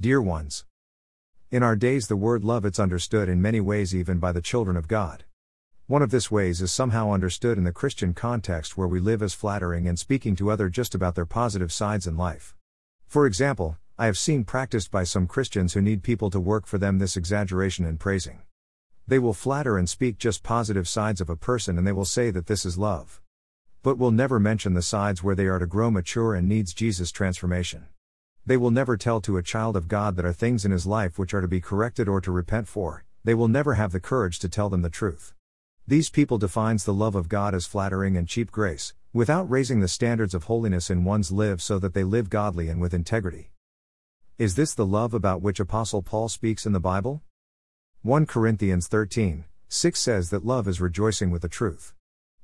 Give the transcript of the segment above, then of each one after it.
Dear ones. In our days, the word love it's understood in many ways, even by the children of God. One of this ways is somehow understood in the Christian context where we live as flattering and speaking to other just about their positive sides in life. For example, I have seen practiced by some Christians who need people to work for them this exaggeration in praising. They will flatter and speak just positive sides of a person and they will say that this is love. But will never mention the sides where they are to grow mature and needs Jesus' transformation. They will never tell to a child of God that are things in his life which are to be corrected or to repent for, they will never have the courage to tell them the truth. These people defines the love of God as flattering and cheap grace, without raising the standards of holiness in one's live so that they live godly and with integrity. Is this the love about which Apostle Paul speaks in the Bible? 1 Corinthians 13, 6 says that love is rejoicing with the truth.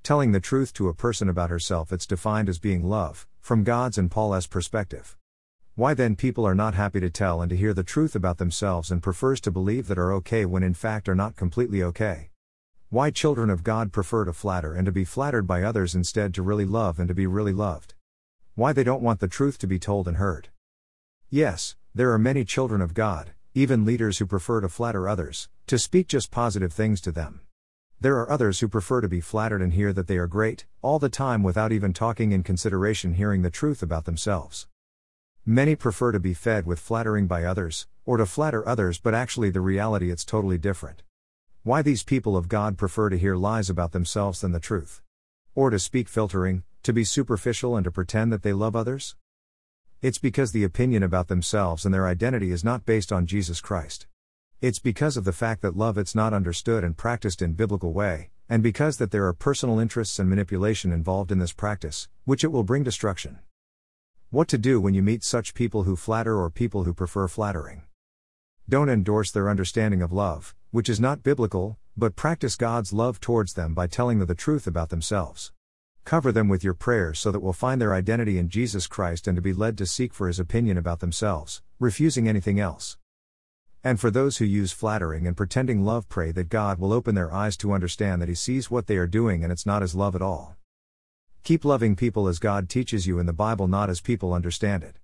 Telling the truth to a person about herself it's defined as being love, from God's and Paul's perspective. Why then people are not happy to tell and to hear the truth about themselves and prefers to believe that are okay when in fact are not completely okay. Why children of God prefer to flatter and to be flattered by others instead to really love and to be really loved. Why they don't want the truth to be told and heard. Yes, there are many children of God, even leaders who prefer to flatter others, to speak just positive things to them. There are others who prefer to be flattered and hear that they are great, all the time without even talking in consideration hearing the truth about themselves. Many prefer to be fed with flattering by others, or to flatter others, but actually the reality it's totally different. Why these people of God prefer to hear lies about themselves than the truth. Or to speak filtering, to be superficial and to pretend that they love others? It's because the opinion about themselves and their identity is not based on Jesus Christ. It's because of the fact that love it's not understood and practiced in biblical way, and because that there are personal interests and manipulation involved in this practice, which it will bring destruction. What to do when you meet such people who flatter or people who prefer flattering. Don't endorse their understanding of love, which is not biblical, but practice God's love towards them by telling them the truth about themselves. Cover them with your prayers so that will find their identity in Jesus Christ and to be led to seek for his opinion about themselves, refusing anything else. And for those who use flattering and pretending love, pray that God will open their eyes to understand that He sees what they are doing and it's not his love at all. Keep loving people as God teaches you in the Bible, not as people understand it.